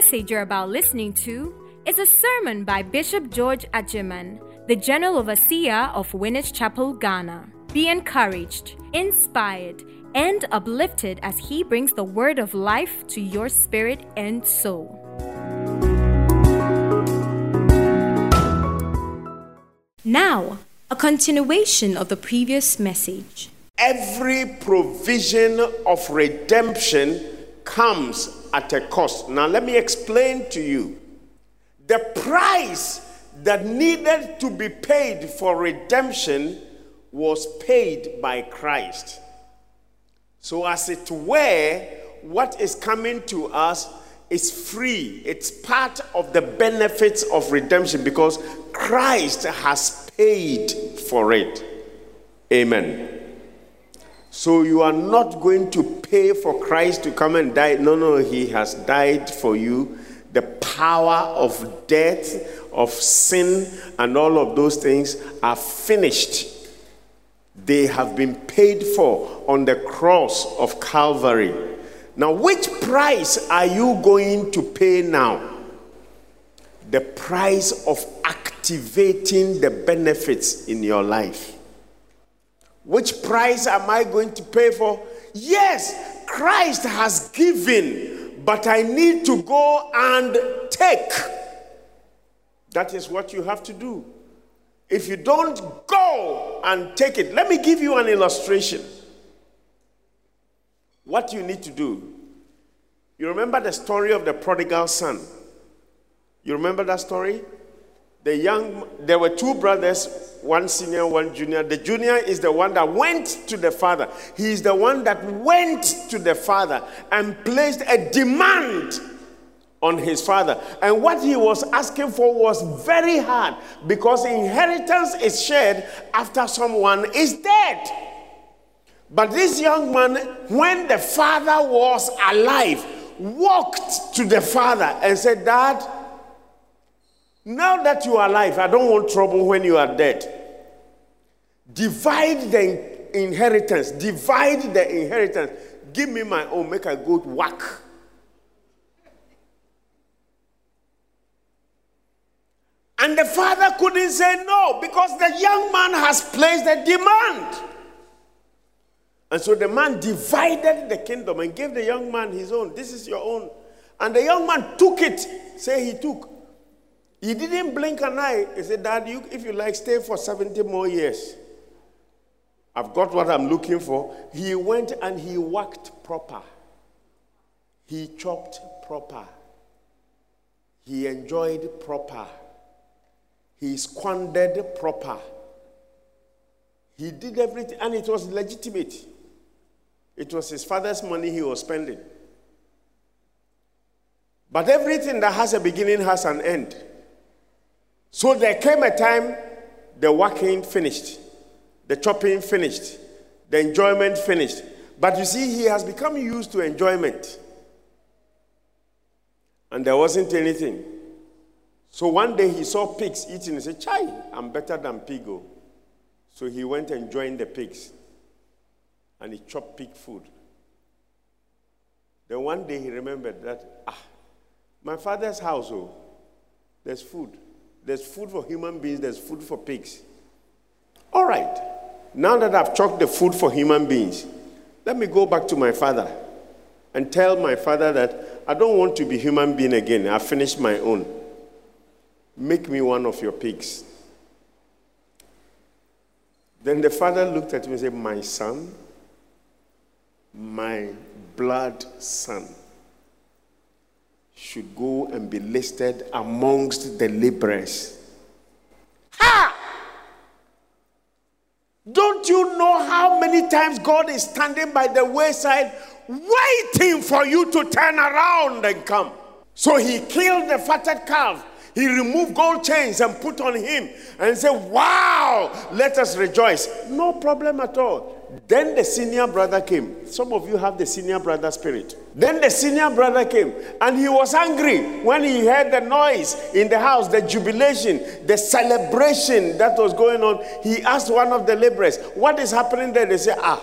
message you're about listening to is a sermon by Bishop George Adjeman, the General Overseer of Winners Chapel, Ghana. Be encouraged, inspired, and uplifted as he brings the word of life to your spirit and soul. Now, a continuation of the previous message. Every provision of redemption comes at a cost. Now, let me explain to you. The price that needed to be paid for redemption was paid by Christ. So, as it were, what is coming to us is free. It's part of the benefits of redemption because Christ has paid for it. Amen. So you are not going to pay for Christ to come and die. No, no, He has died for you. The power of death, of sin, and all of those things are finished. They have been paid for on the cross of Calvary. Now, which price are you going to pay now? The price of activating the benefits in your life. Which price am I going to pay for? Yes, Christ has given, but I need to go and take. That is what you have to do. If you don't go and take it, let me give you an illustration. What you need to do. You remember the story of the prodigal son? You remember that story? The young there were two brothers one senior one junior. The junior is the one that went to the father. He is the one that went to the father and placed a demand on his father. And what he was asking for was very hard because inheritance is shared after someone is dead. But this young man when the father was alive walked to the father and said dad now that you are alive, I don't want trouble when you are dead. Divide the inheritance. Divide the inheritance. Give me my own. Make a good whack. And the father couldn't say no because the young man has placed a demand. And so the man divided the kingdom and gave the young man his own. This is your own. And the young man took it. Say he took. He didn't blink an eye. He said, Dad, you, if you like, stay for 70 more years. I've got what I'm looking for. He went and he worked proper. He chopped proper. He enjoyed proper. He squandered proper. He did everything, and it was legitimate. It was his father's money he was spending. But everything that has a beginning has an end. So there came a time the working finished, the chopping finished, the enjoyment finished. But you see, he has become used to enjoyment. And there wasn't anything. So one day he saw pigs eating and said, Chai, I'm better than pigo. So he went and joined the pigs. And he chopped pig food. Then one day he remembered that, ah, my father's house, oh, there's food. There's food for human beings, there's food for pigs. All right. Now that I've chalked the food for human beings, let me go back to my father and tell my father that I don't want to be human being again. I've finished my own. Make me one of your pigs. Then the father looked at me and said, My son, my blood son should go and be listed amongst the laborers. Ha! Don't you know how many times God is standing by the wayside waiting for you to turn around and come? So he killed the fatted calf. He removed gold chains and put on him and said, Wow, let us rejoice. No problem at all. Then the senior brother came. Some of you have the senior brother spirit. Then the senior brother came and he was angry when he heard the noise in the house, the jubilation, the celebration that was going on. He asked one of the laborers, What is happening there? They said, Ah,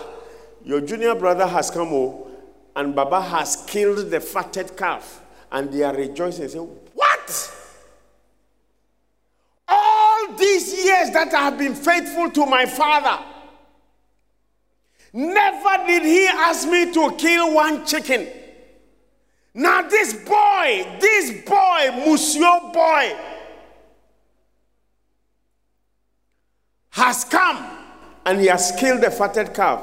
your junior brother has come, oh, and Baba has killed the fatted calf and they are rejoicing, They say, What? All these years that I have been faithful to my father, never did he ask me to kill one chicken. Now, this boy, this boy, Monsieur Boy, has come and he has killed the fatted calf.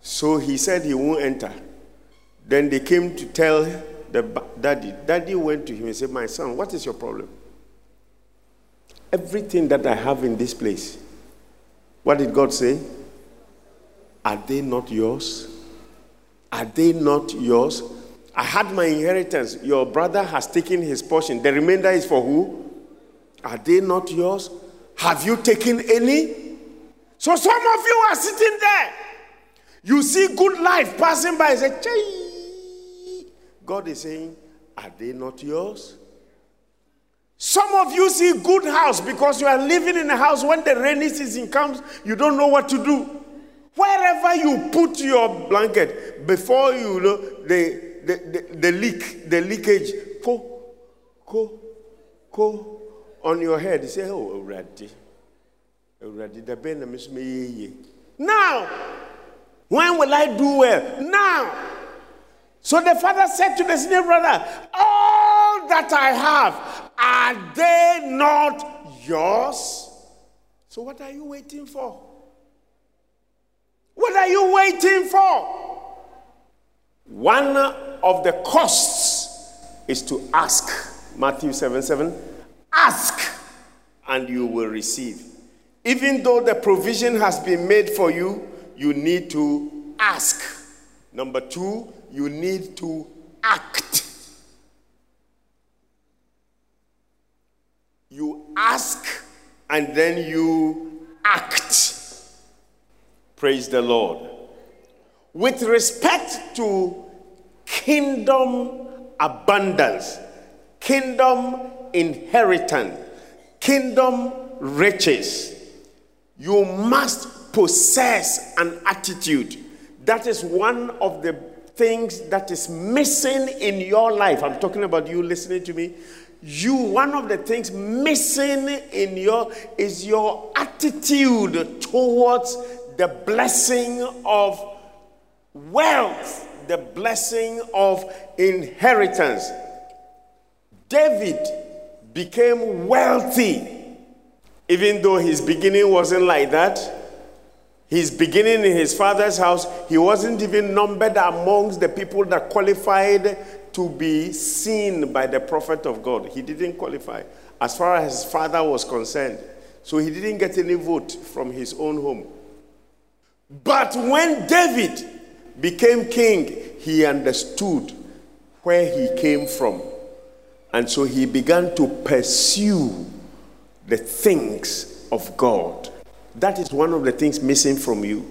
So he said he won't enter. Then they came to tell the daddy. Daddy went to him and said, My son, what is your problem? Everything that I have in this place, what did God say? Are they not yours? Are they not yours? I had my inheritance. Your brother has taken his portion. The remainder is for who? Are they not yours? Have you taken any? So some of you are sitting there. You see good life passing by. Say, Chay. God is saying, Are they not yours? Some of you see good house because you are living in a house when the rainy season comes, you don't know what to do. Wherever you put your blanket, before you know the the, the, the leak, the leakage, go, go, go on your head. You say, oh, already. Already, the ben miss me. Now, when will I do well? Now. So the father said to the senior brother, All that I have, are they not yours? So what are you waiting for? What are you waiting for? One of the costs is to ask. Matthew 7 7. Ask and you will receive. Even though the provision has been made for you, you need to ask. Number two, you need to act. You ask and then you act. Praise the Lord. With respect to kingdom abundance, kingdom inheritance, kingdom riches, you must possess an attitude. That is one of the things that is missing in your life. I'm talking about you listening to me. You, one of the things missing in your is your attitude towards the blessing of wealth, the blessing of inheritance. David became wealthy, even though his beginning wasn't like that. His beginning in his father's house, he wasn't even numbered amongst the people that qualified to be seen by the prophet of God. He didn't qualify as far as his father was concerned. So he didn't get any vote from his own home. But when David became king, he understood where he came from. And so he began to pursue the things of God. That is one of the things missing from you.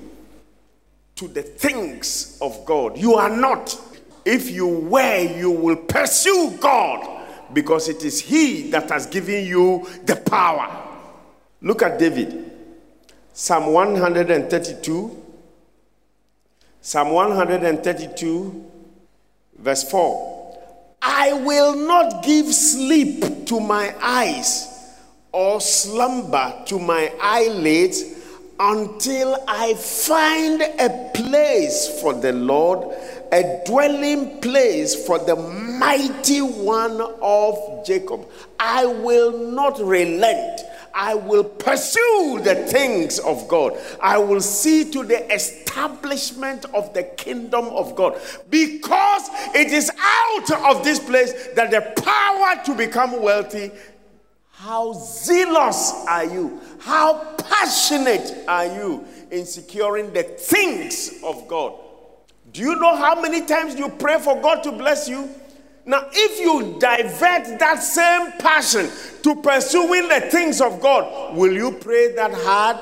To the things of God. You are not. If you were, you will pursue God because it is He that has given you the power. Look at David. Psalm 132 Psalm 132, verse 4. I will not give sleep to my eyes or slumber to my eyelids until I find a place for the Lord, a dwelling place for the mighty one of Jacob. I will not relent I will pursue the things of God. I will see to the establishment of the kingdom of God because it is out of this place that the power to become wealthy. How zealous are you? How passionate are you in securing the things of God? Do you know how many times you pray for God to bless you? Now, if you divert that same passion to pursuing the things of God, will you pray that hard?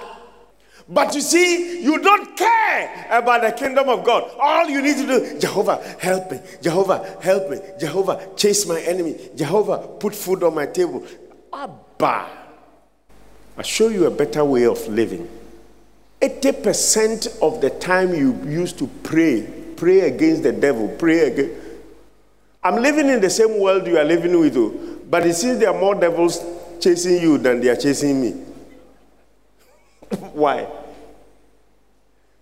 But you see, you don't care about the kingdom of God. All you need to do, Jehovah, help me. Jehovah, help me. Jehovah, chase my enemy. Jehovah, put food on my table. Abba. I'll show you a better way of living. 80% of the time you used to pray, pray against the devil, pray against I'm living in the same world you are living with, you, but it seems there are more devils chasing you than they are chasing me. Why?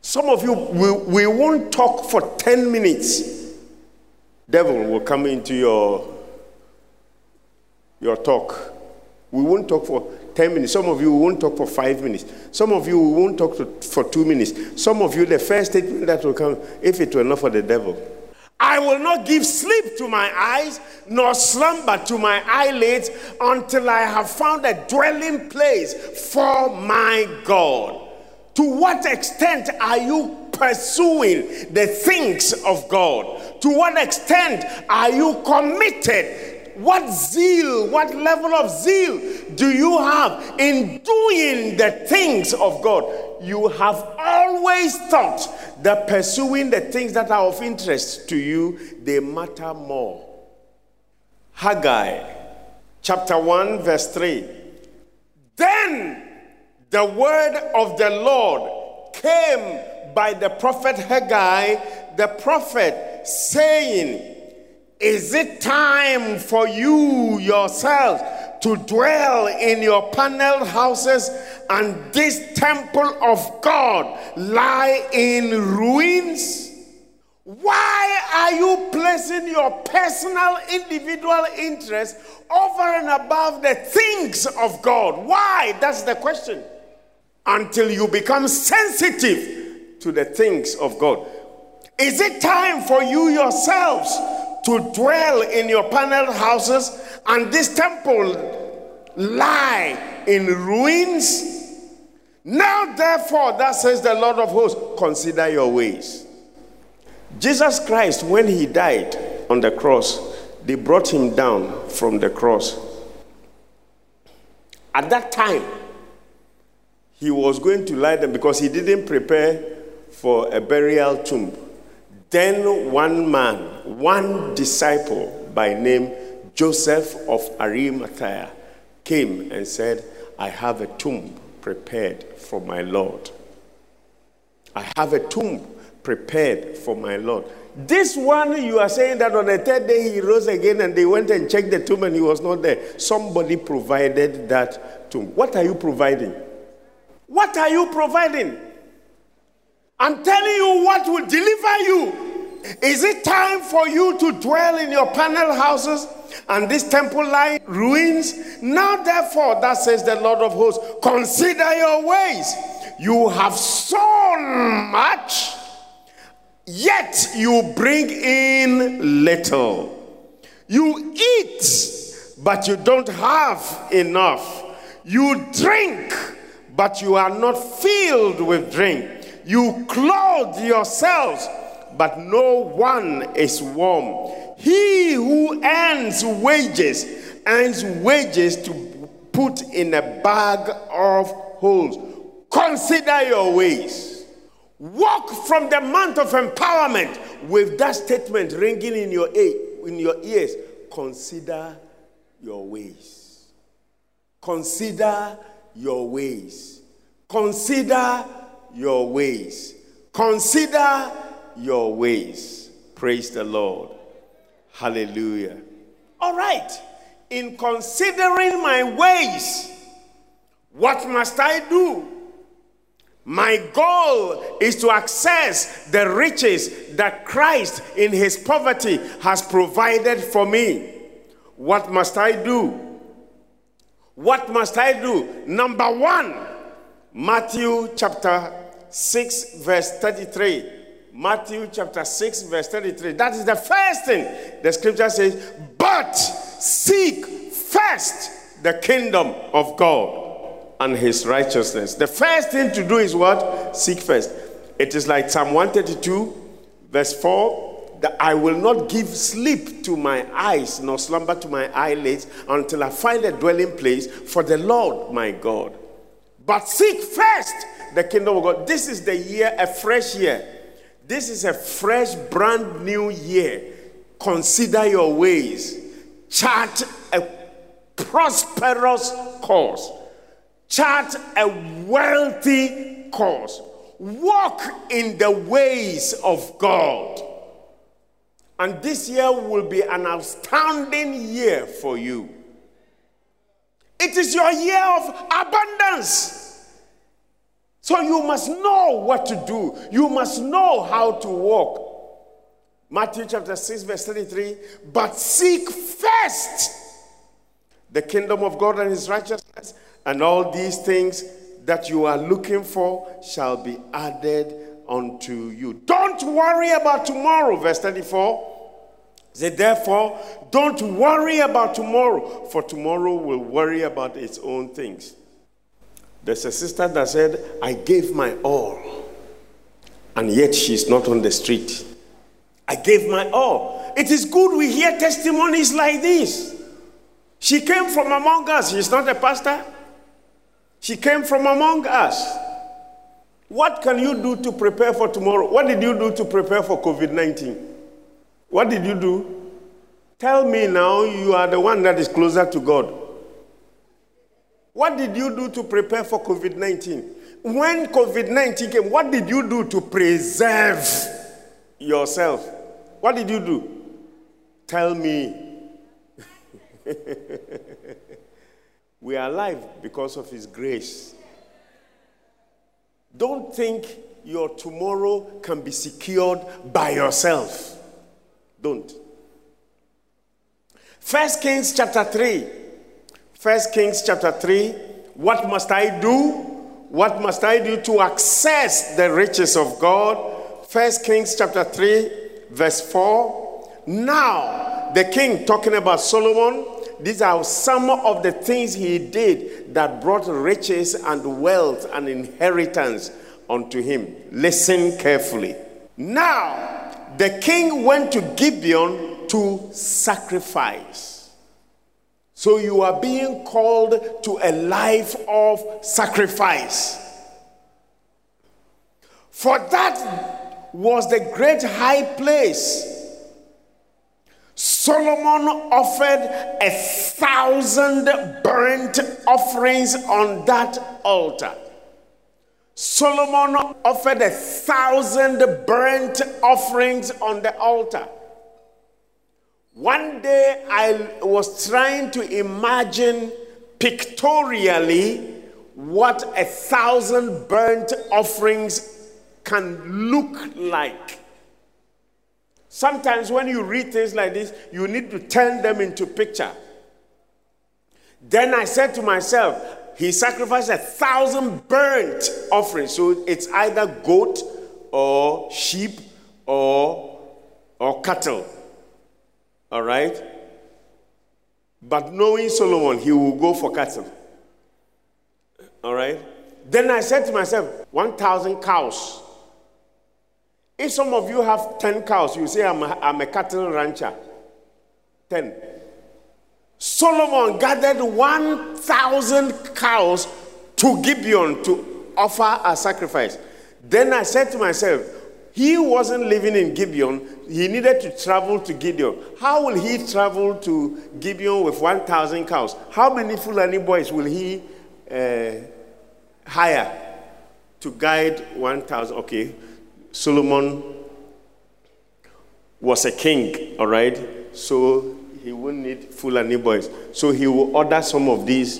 Some of you, we, we won't talk for 10 minutes. Devil will come into your, your talk. We won't talk for 10 minutes. Some of you won't talk for five minutes. Some of you won't talk to, for two minutes. Some of you, the first statement that will come, if it were not for the devil. I will not give sleep to my eyes, nor slumber to my eyelids until I have found a dwelling place for my God. To what extent are you pursuing the things of God? To what extent are you committed? What zeal, what level of zeal do you have in doing the things of God? You have always thought that pursuing the things that are of interest to you, they matter more. Haggai chapter 1, verse 3. Then the word of the Lord came by the prophet Haggai, the prophet, saying, Is it time for you yourselves to dwell in your paneled houses and this temple of God lie in ruins? Why are you placing your personal individual interest over and above the things of God? Why? That's the question. Until you become sensitive to the things of God. Is it time for you yourselves to dwell in your paneled houses and this temple lie in ruins? Now, therefore, that says the Lord of hosts, consider your ways. Jesus Christ, when he died on the cross, they brought him down from the cross. At that time, he was going to lie them because he didn't prepare for a burial tomb. Then one man, one disciple by name Joseph of Arimathea, came and said, I have a tomb prepared for my Lord. I have a tomb prepared for my Lord. This one, you are saying that on the third day he rose again and they went and checked the tomb and he was not there. Somebody provided that tomb. What are you providing? What are you providing? I'm telling you what will deliver you. Is it time for you to dwell in your panel houses and this temple lie ruins? Now, therefore, that says the Lord of hosts, consider your ways. You have sown much, yet you bring in little. You eat, but you don't have enough. You drink, but you are not filled with drink. You clothe yourselves but no one is warm. He who earns wages earns wages to put in a bag of holes. Consider your ways. Walk from the month of empowerment with that statement ringing in your, in your ears. Consider your ways. Consider your ways. Consider your ways. Consider your ways. Praise the Lord. Hallelujah. All right. In considering my ways, what must I do? My goal is to access the riches that Christ in his poverty has provided for me. What must I do? What must I do? Number one, Matthew chapter 6, verse 33. Matthew chapter 6, verse 33. That is the first thing the scripture says, but seek first the kingdom of God and his righteousness. The first thing to do is what? Seek first. It is like Psalm 132, verse 4 that I will not give sleep to my eyes, nor slumber to my eyelids, until I find a dwelling place for the Lord my God. But seek first the kingdom of God. This is the year, a fresh year this is a fresh, brand new year. Consider your ways. Chart a prosperous course. Chart a wealthy course. Walk in the ways of God. And this year will be an outstanding year for you. It is your year of abundance. So you must know what to do, you must know how to walk. Matthew chapter 6, verse 33 But seek first the kingdom of God and his righteousness, and all these things that you are looking for shall be added unto you. Don't worry about tomorrow, verse 34. Say, therefore, don't worry about tomorrow, for tomorrow will worry about its own things. There's a sister that said, I gave my all, and yet she's not on the street. I gave my all. It is good we hear testimonies like this. She came from among us. She's not a pastor. She came from among us. What can you do to prepare for tomorrow? What did you do to prepare for COVID 19? What did you do? Tell me now, you are the one that is closer to God. What did you do to prepare for COVID 19? When COVID 19 came, what did you do to preserve yourself? What did you do? Tell me. we are alive because of His grace. Don't think your tomorrow can be secured by yourself. Don't. First Kings chapter 3. First Kings chapter 3. What must I do? What must I do to access the riches of God? First Kings chapter 3, verse 4. Now, the king talking about Solomon, these are some of the things he did that brought riches and wealth and inheritance unto him. Listen carefully. Now, the king went to Gibeon to sacrifice. So you are being called to a life of sacrifice. For that was the great high place. Solomon offered a thousand burnt offerings on that altar. Solomon offered a thousand burnt offerings on the altar. One day I was trying to imagine pictorially what a thousand burnt offerings can look like. Sometimes when you read things like this, you need to turn them into picture. Then I said to myself, he sacrificed a thousand burnt offerings. So it's either goat or sheep or, or cattle. All right? But knowing Solomon, he will go for cattle. All right? Then I said to myself, 1,000 cows. If some of you have 10 cows, you say, I'm a, I'm a cattle rancher. 10. Solomon gathered 1,000 cows to Gibeon to offer a sacrifice. Then I said to myself, he wasn't living in Gibeon. He needed to travel to Gibeon. How will he travel to Gibeon with 1,000 cows? How many Fulani boys will he uh, hire to guide 1,000? Okay, Solomon was a king, all right? So he won't need Fulani boys. So he will order some of these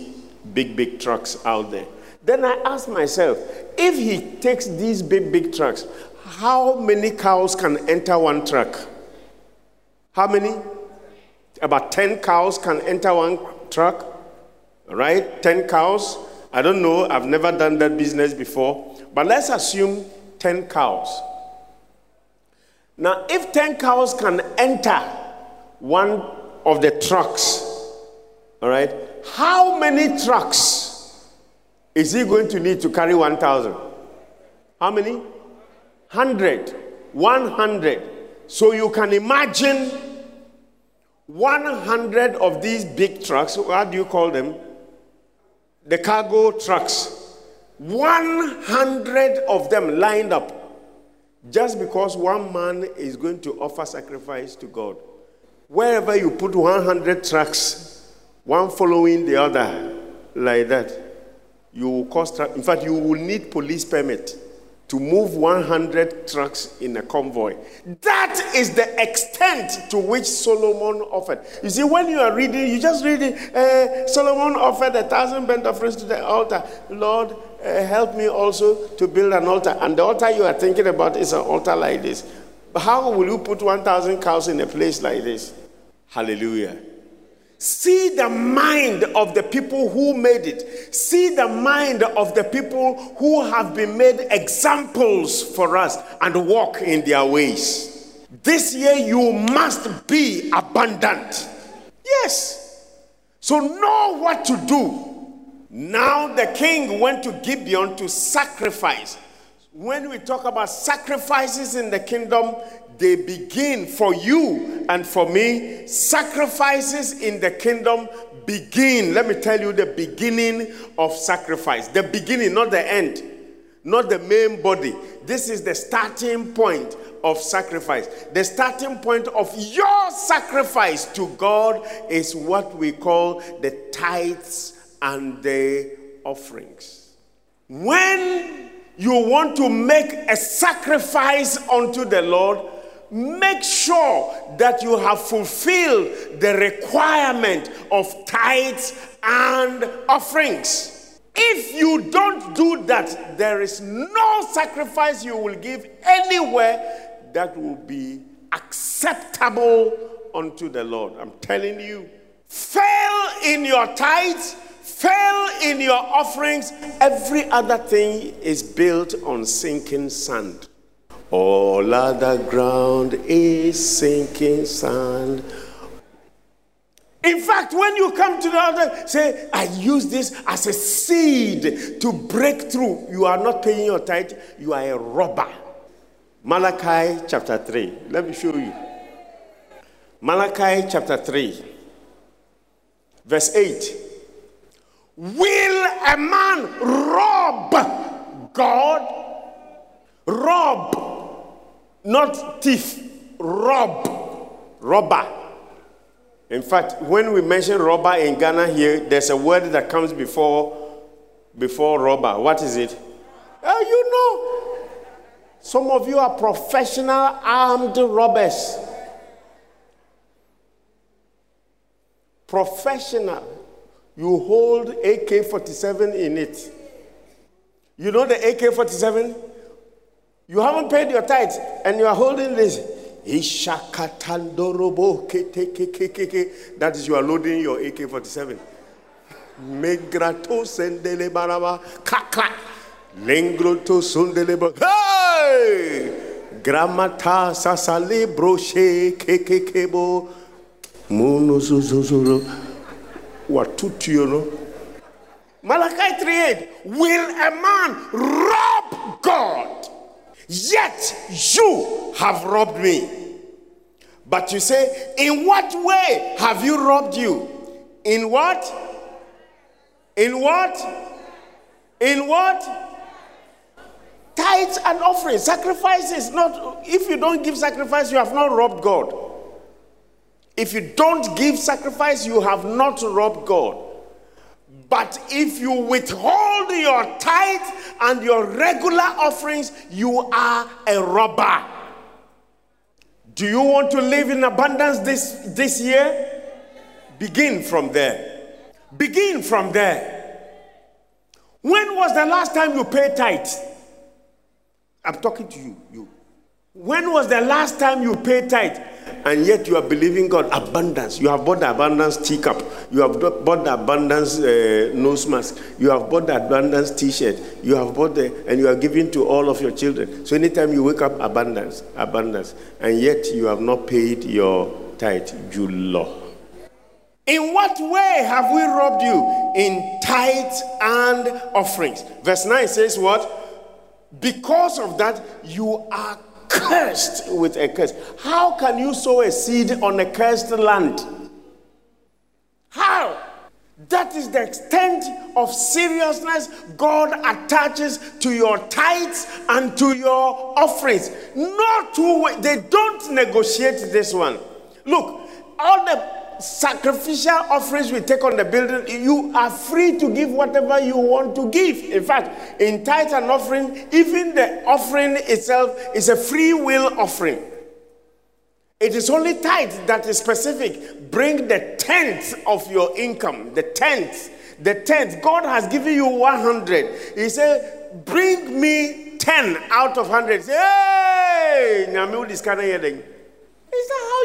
big, big trucks out there. Then I asked myself, if he takes these big, big trucks, how many cows can enter one truck? How many? About 10 cows can enter one truck, right? 10 cows. I don't know, I've never done that business before, but let's assume 10 cows. Now, if 10 cows can enter one of the trucks. All right? How many trucks is he going to need to carry 1,000? How many? 100. 100. So you can imagine 100 of these big trucks, what do you call them? The cargo trucks. 100 of them lined up just because one man is going to offer sacrifice to God. Wherever you put 100 trucks, one following the other, like that, you will cause, tra- in fact, you will need police permit to move 100 trucks in a convoy. That is the extent to which Solomon offered. You see, when you are reading, you just read it. Uh, Solomon offered a thousand burnt offerings to the altar. Lord, uh, help me also to build an altar. And the altar you are thinking about is an altar like this. But how will you put 1,000 cows in a place like this? Hallelujah. See the mind of the people who made it. See the mind of the people who have been made examples for us and walk in their ways. This year you must be abundant. Yes. So know what to do. Now the king went to Gibeon to sacrifice. When we talk about sacrifices in the kingdom, they begin for you and for me. Sacrifices in the kingdom begin. Let me tell you the beginning of sacrifice. The beginning, not the end, not the main body. This is the starting point of sacrifice. The starting point of your sacrifice to God is what we call the tithes and the offerings. When you want to make a sacrifice unto the Lord, make sure that you have fulfilled the requirement of tithes and offerings. If you don't do that, there is no sacrifice you will give anywhere that will be acceptable unto the Lord. I'm telling you. Fail in your tithes, fail in your offerings, every other thing is built on sinking sand. All other ground is sinking sand. In fact, when you come to the altar, say, I use this as a seed to break through. You are not paying your tithe, you are a robber. Malachi chapter 3. Let me show you. Malachi chapter 3, verse 8. Will a man rob God? Rob not thief, rob, robber. In fact, when we mention robber in Ghana here, there's a word that comes before before robber. What is it? Oh, you know. Some of you are professional armed robbers. Professional. You hold AK 47 in it. You know the AK 47? You haven't paid your tithes and you are holding this. That is, you are loading your AK 47. Megrato sendele baraba kakla. Lengroto sundeleba. Hey! Gramata sasale broche kekekebo. Watutu, you know. Malachi 3:8. Will a man rob God? Yet you have robbed me. But you say, In what way have you robbed you? In what? In what? In what? Tithes and offerings. Sacrifices. Not if you don't give sacrifice, you have not robbed God. If you don't give sacrifice, you have not robbed God. But if you withhold your tithe and your regular offerings, you are a robber. Do you want to live in abundance this, this year? Begin from there. Begin from there. When was the last time you paid tithe? I'm talking to you. You. When was the last time you paid tithe? And yet you are believing God abundance. You have bought the abundance teacup. You have bought the abundance uh, nose mask. You have bought the abundance T-shirt. You have bought the and you are giving to all of your children. So anytime you wake up, abundance, abundance, and yet you have not paid your tithe, you law. In what way have we robbed you? In tithe and offerings. Verse 9 says what? Because of that, you are cursed with a curse. How can you sow a seed on a cursed land? How? That is the extent of seriousness God attaches to your tithes and to your offerings. Not two way. They don't negotiate this one. Look, all the sacrificial offerings we take on the building, you are free to give whatever you want to give. In fact, in tithe and offering, even the offering itself is a free will offering. It is only tithe that is specific. Bring the tenth of your income, the tenth. The tenth. God has given you 100. He said, Bring me 10 out of 100. Say, hey! Is that how?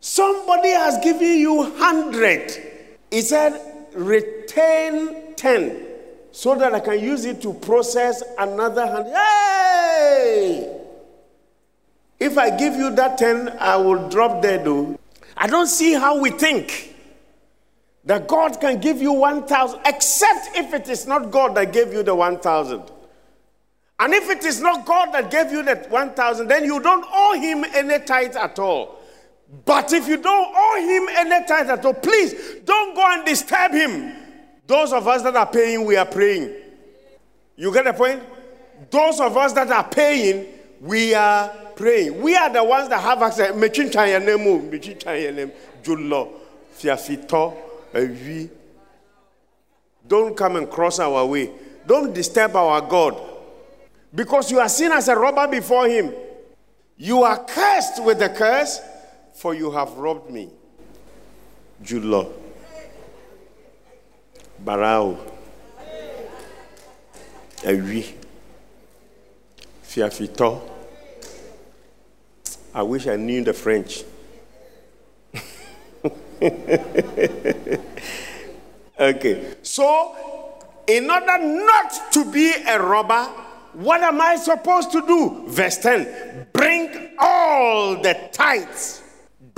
Somebody has given you 100. He said, retain 10 so that I can use it to process another 100. Hey! If I give you that 10, I will drop dead though. I don't see how we think that God can give you 1,000, except if it is not God that gave you the 1,000. And if it is not God that gave you that 1,000, then you don't owe him any tithe at all. But if you don't owe him any tithe at all, please don't go and disturb him. Those of us that are paying, we are praying. You get the point? Those of us that are paying, we are praying. We are the ones that have access. Don't come and cross our way. Don't disturb our God. Because you are seen as a robber before him. You are cursed with the curse for you have robbed me. Jude Law. Barao. Ewi. Fiafito. I wish I knew the French. okay. So, in order not to be a robber, what am I supposed to do? Verse 10 Bring all the tithes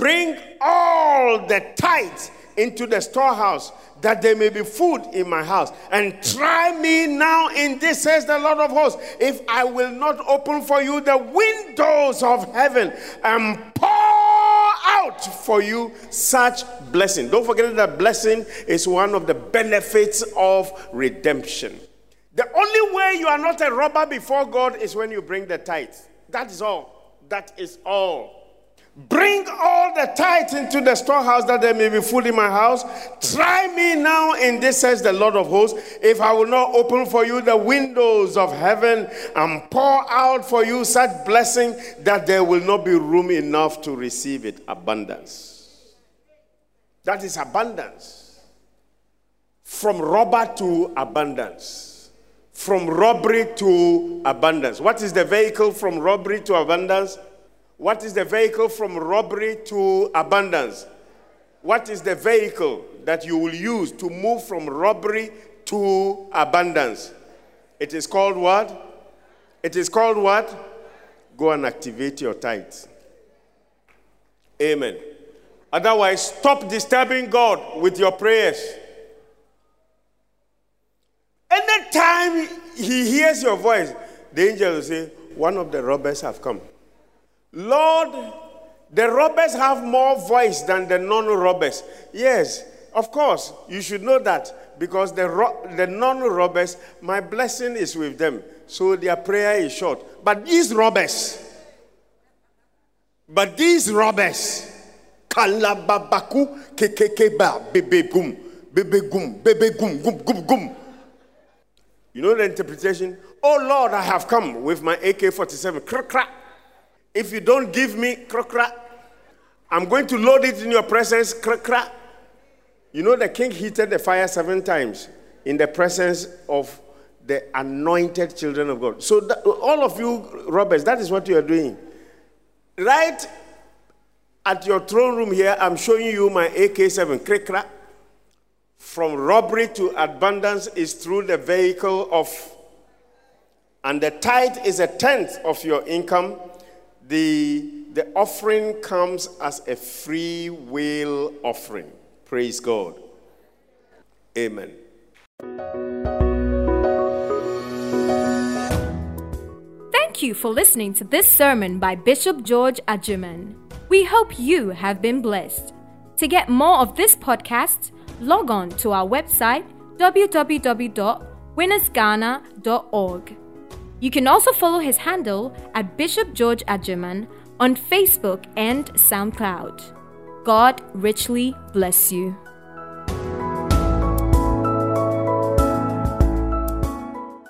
Bring all the tithes into the storehouse, that there may be food in my house. And try me now in this, says the Lord of hosts, if I will not open for you the windows of heaven and pour out for you such blessing. Don't forget that blessing is one of the benefits of redemption. The only way you are not a robber before God is when you bring the tithe. That is all. That is all. Bring all the tithe into the storehouse that there may be food in my house. Try me now in this, says the Lord of hosts, if I will not open for you the windows of heaven and pour out for you such blessing that there will not be room enough to receive it. Abundance. That is abundance. From robber to abundance. From robbery to abundance. What is the vehicle from robbery to abundance? What is the vehicle from robbery to abundance? What is the vehicle that you will use to move from robbery to abundance? It is called what? It is called what? Go and activate your tithes. Amen. Otherwise, stop disturbing God with your prayers. Anytime he hears your voice, the angel will say, One of the robbers have come. Lord, the robbers have more voice than the non robbers. Yes, of course, you should know that because the, ro- the non robbers, my blessing is with them. So their prayer is short. But these robbers, but these robbers, kalababaku kekekeba bebe gum, bebe gum, bebe gum, gum, gum, gum. You know the interpretation? Oh Lord, I have come with my AK 47. Crack, crack. If you don't give me krokra, I'm going to load it in your presence, krokra. You know, the king heated the fire seven times in the presence of the anointed children of God. So, that, all of you robbers, that is what you are doing. Right at your throne room here, I'm showing you my AK 7, krikra. From robbery to abundance is through the vehicle of, and the tithe is a tenth of your income the, the offering comes as a free will offering. Praise God. Amen. Thank you for listening to this sermon by Bishop George Adjeman. We hope you have been blessed. To get more of this podcast, log on to our website www.winnersghana.org. You can also follow his handle at Bishop George Adjeman on Facebook and SoundCloud. God richly bless you.